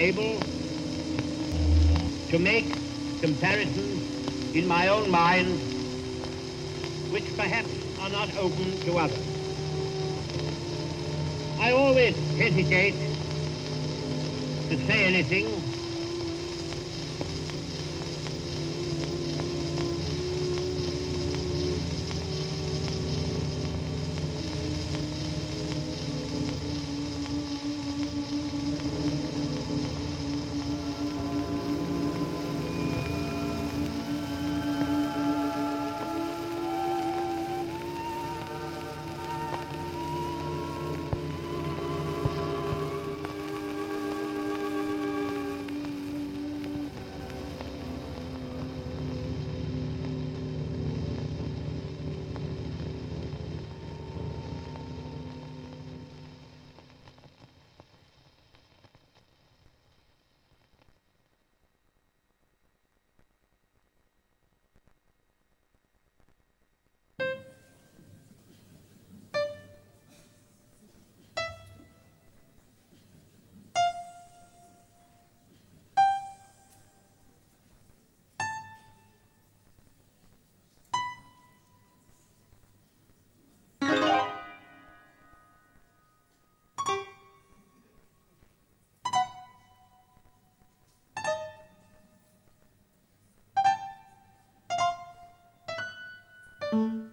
able to make comparisons in my own mind which perhaps are not open to others. I always hesitate to say anything Bye.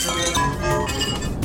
Música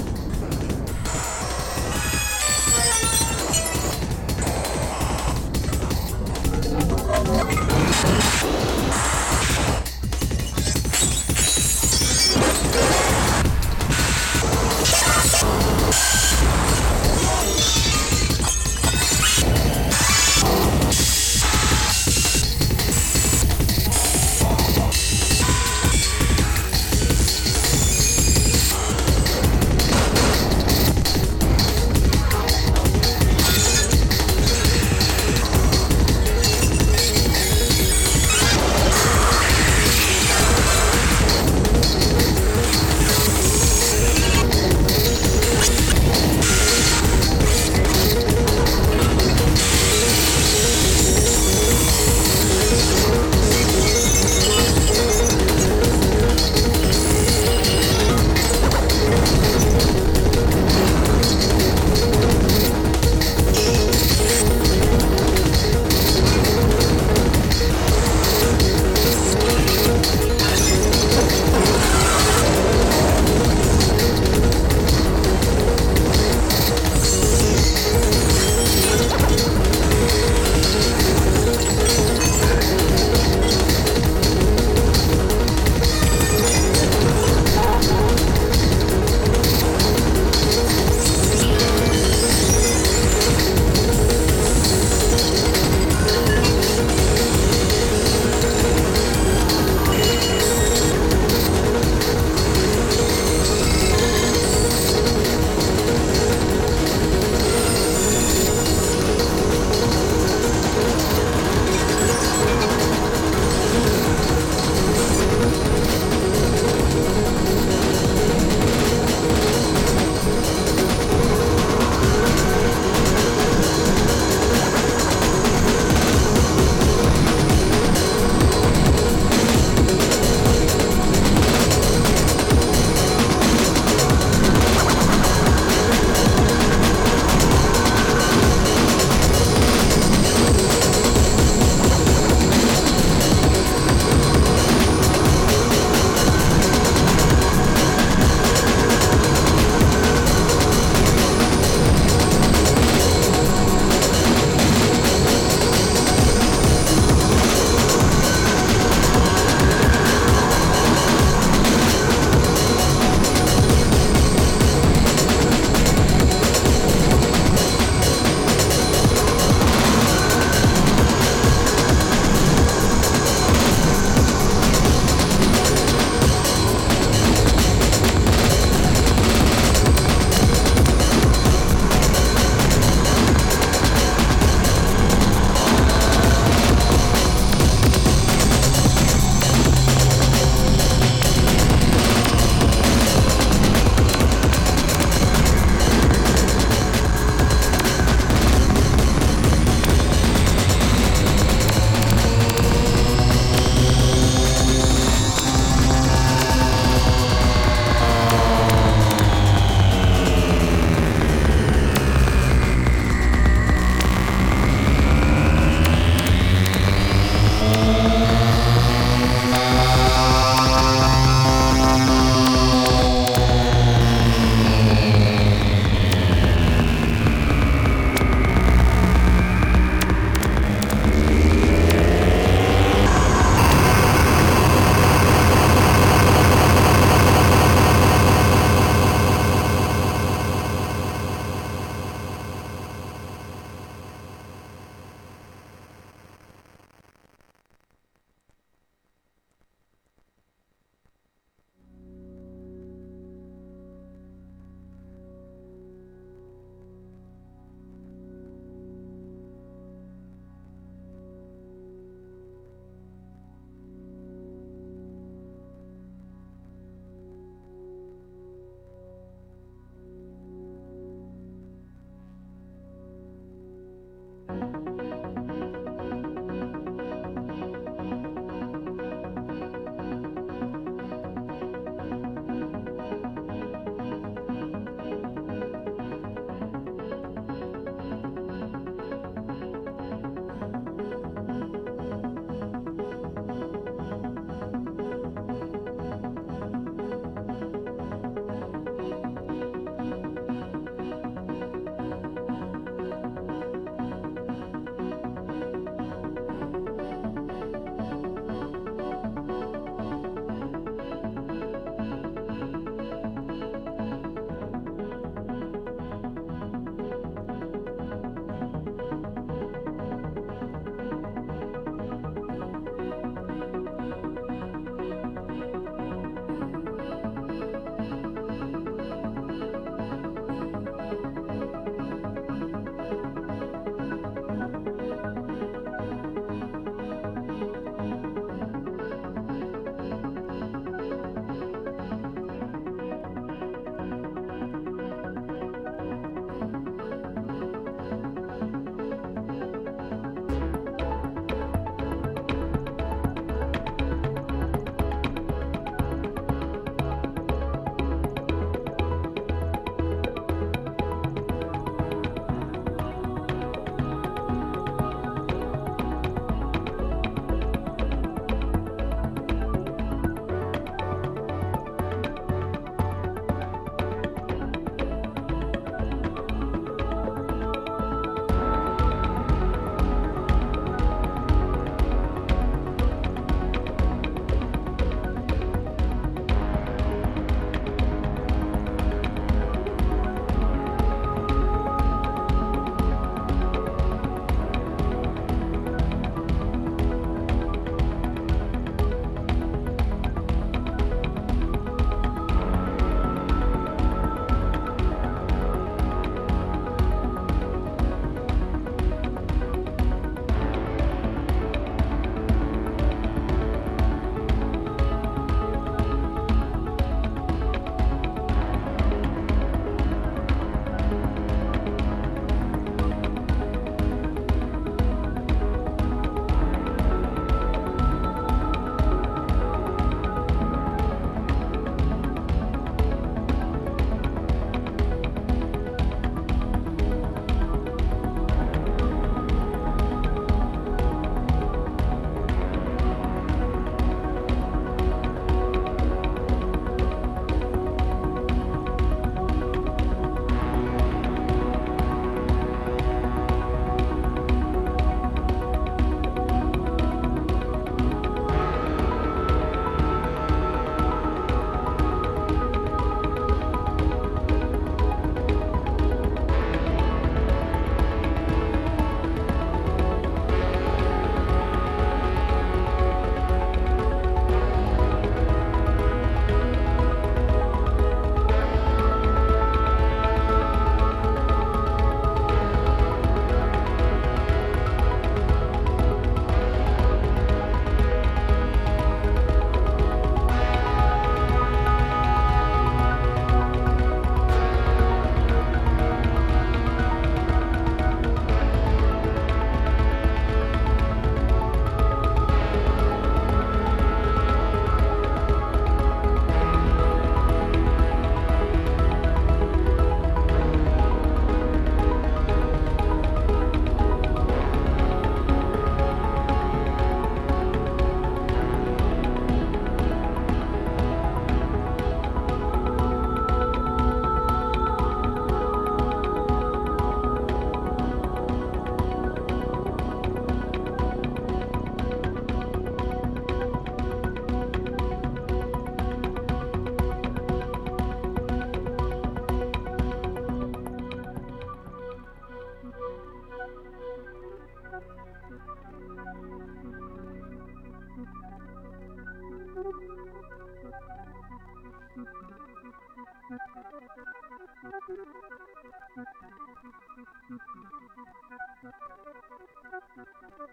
Thank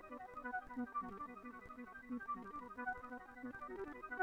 you.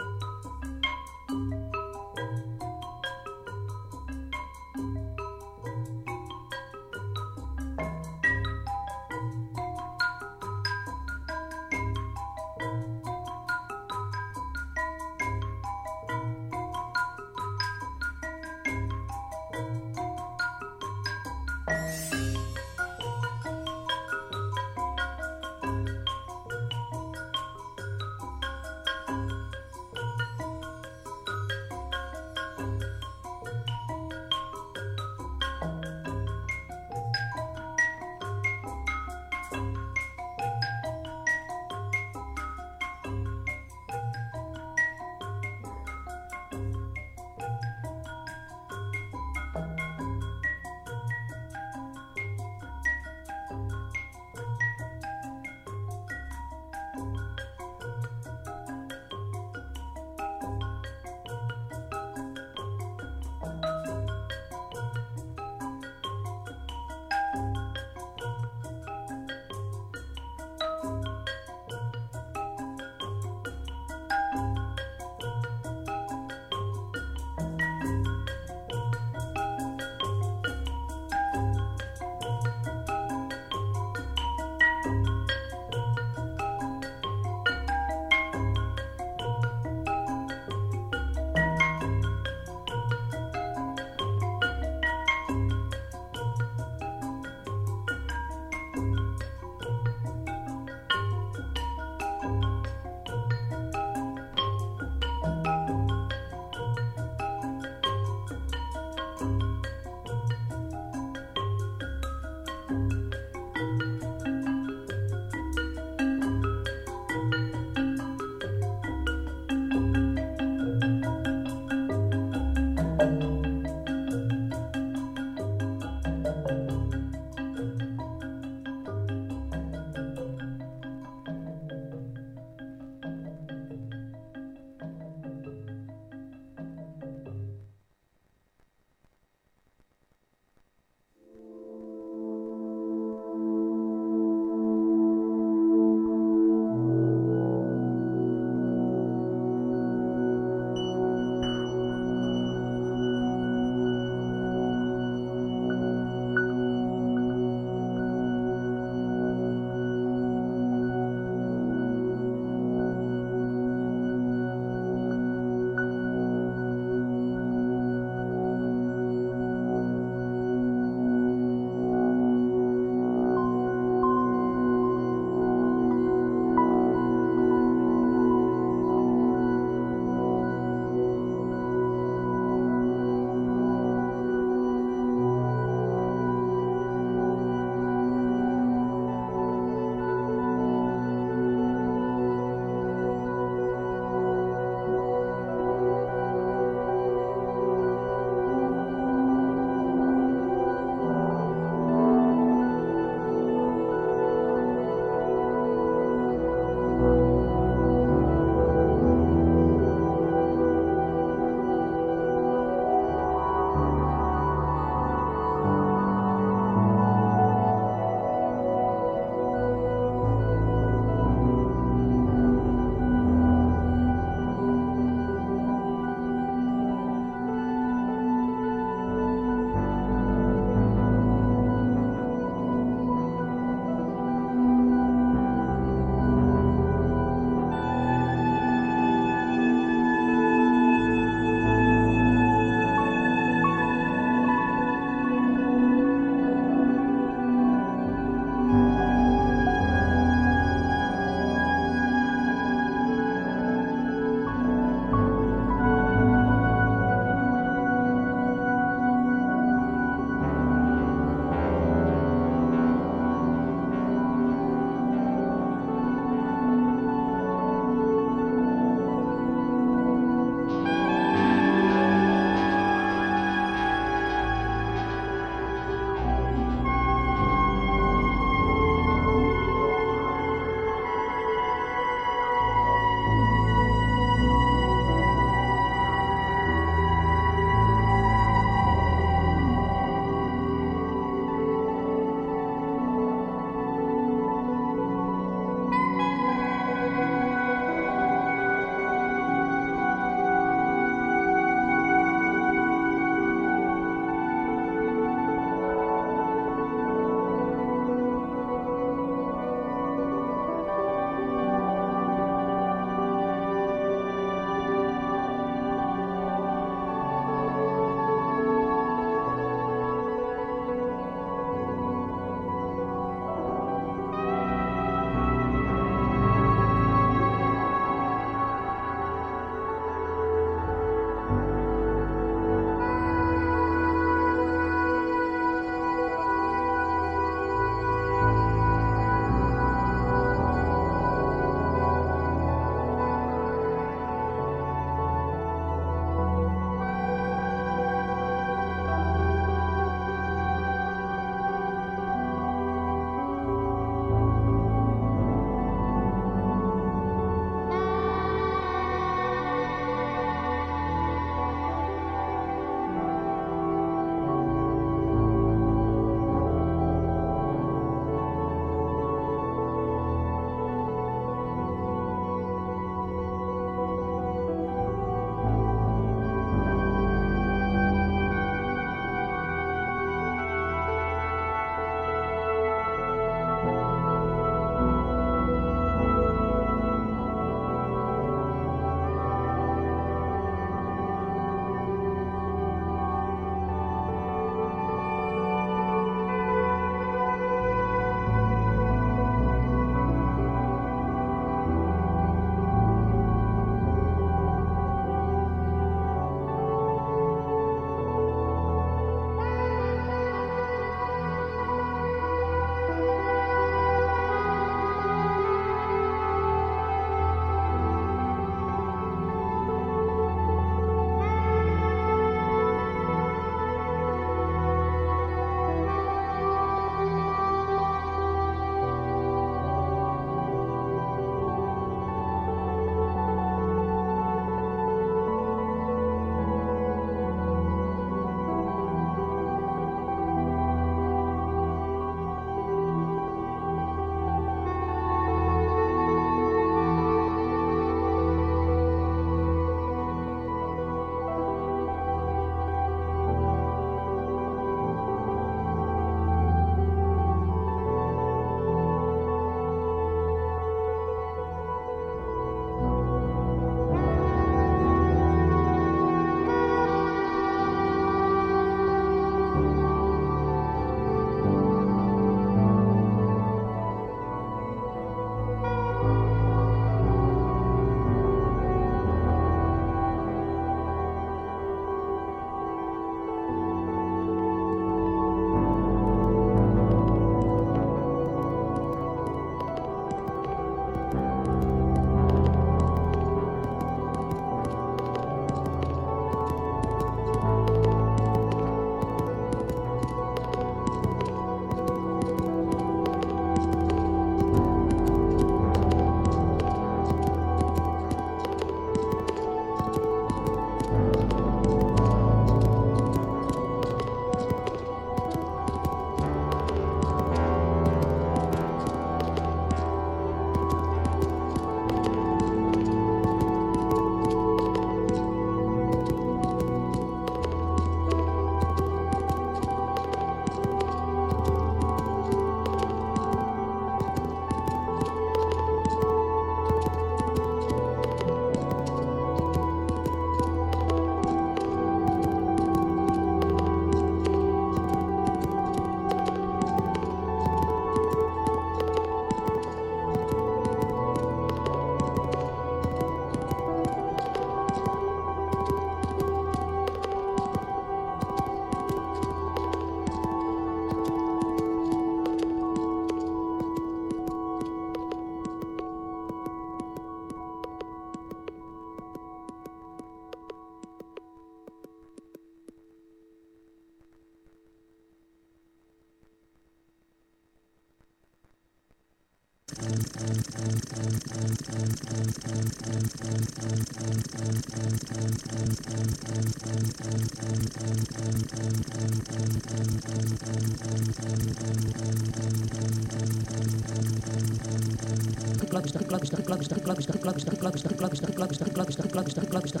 Blackstar, Blackstar, Blackstar, Blackstar, Blackstar, Blackstar, Blackstar, Blackstar, Blackstar,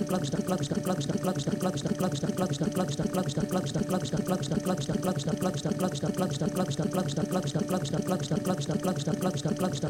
Blackstar, Blackstar, Blackstar, Blackstar, Blackstar, Blackstar,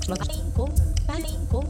flamenco, flamenco,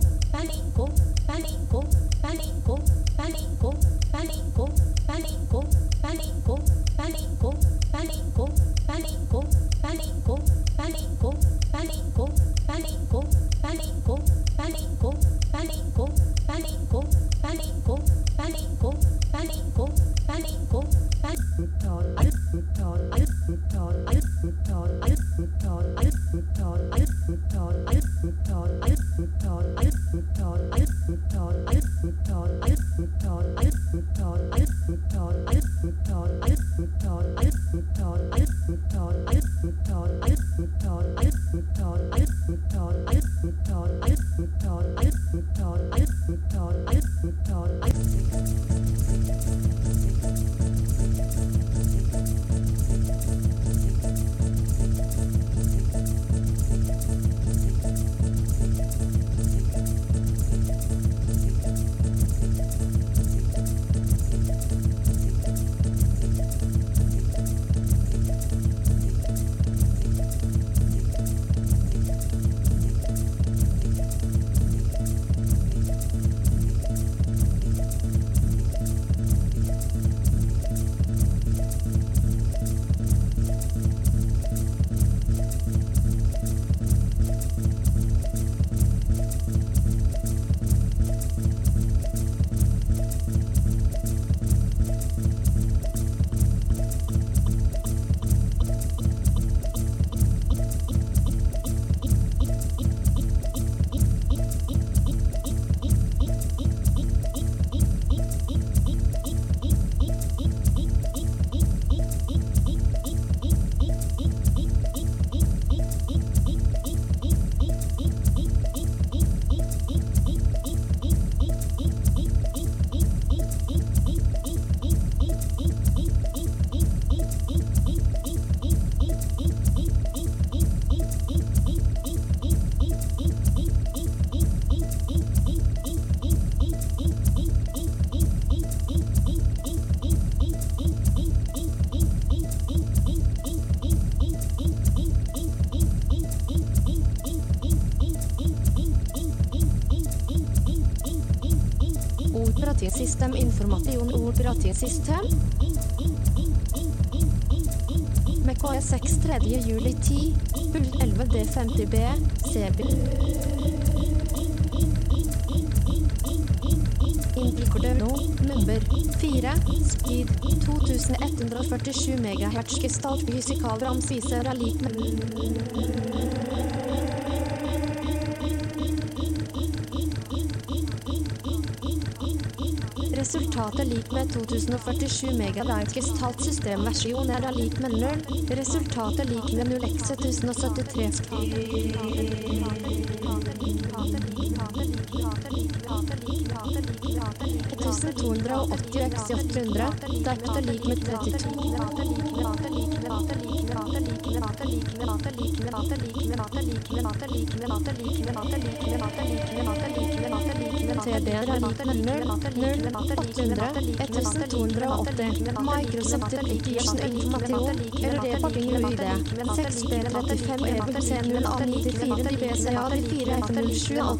til system. Med KS6 3. juli 10, Bull 11 D50B, CB. Implicordøvno, nummer 4, speed 2147 MHz, gestalt fysikal ramsviser er med Resultatet lik med 2047 megabytes talt systemversjon er da lik med 0. Resultatet lik med 0 x 1073. 1280 x 800. Dette lik med 32. TD er lik med 0, 0, 800, 1280. Microsoft Application Information, eller debugging UID. 6B35 EBC0 A94 BCA 44.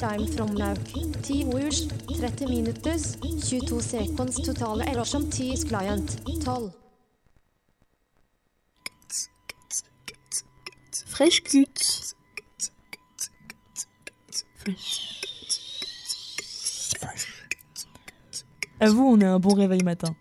Time from now. 10 hours, 30 minutters, 22 seconds totale error som 10 is client. 12. Fresh Cut. Vous, on a un bon réveil matin.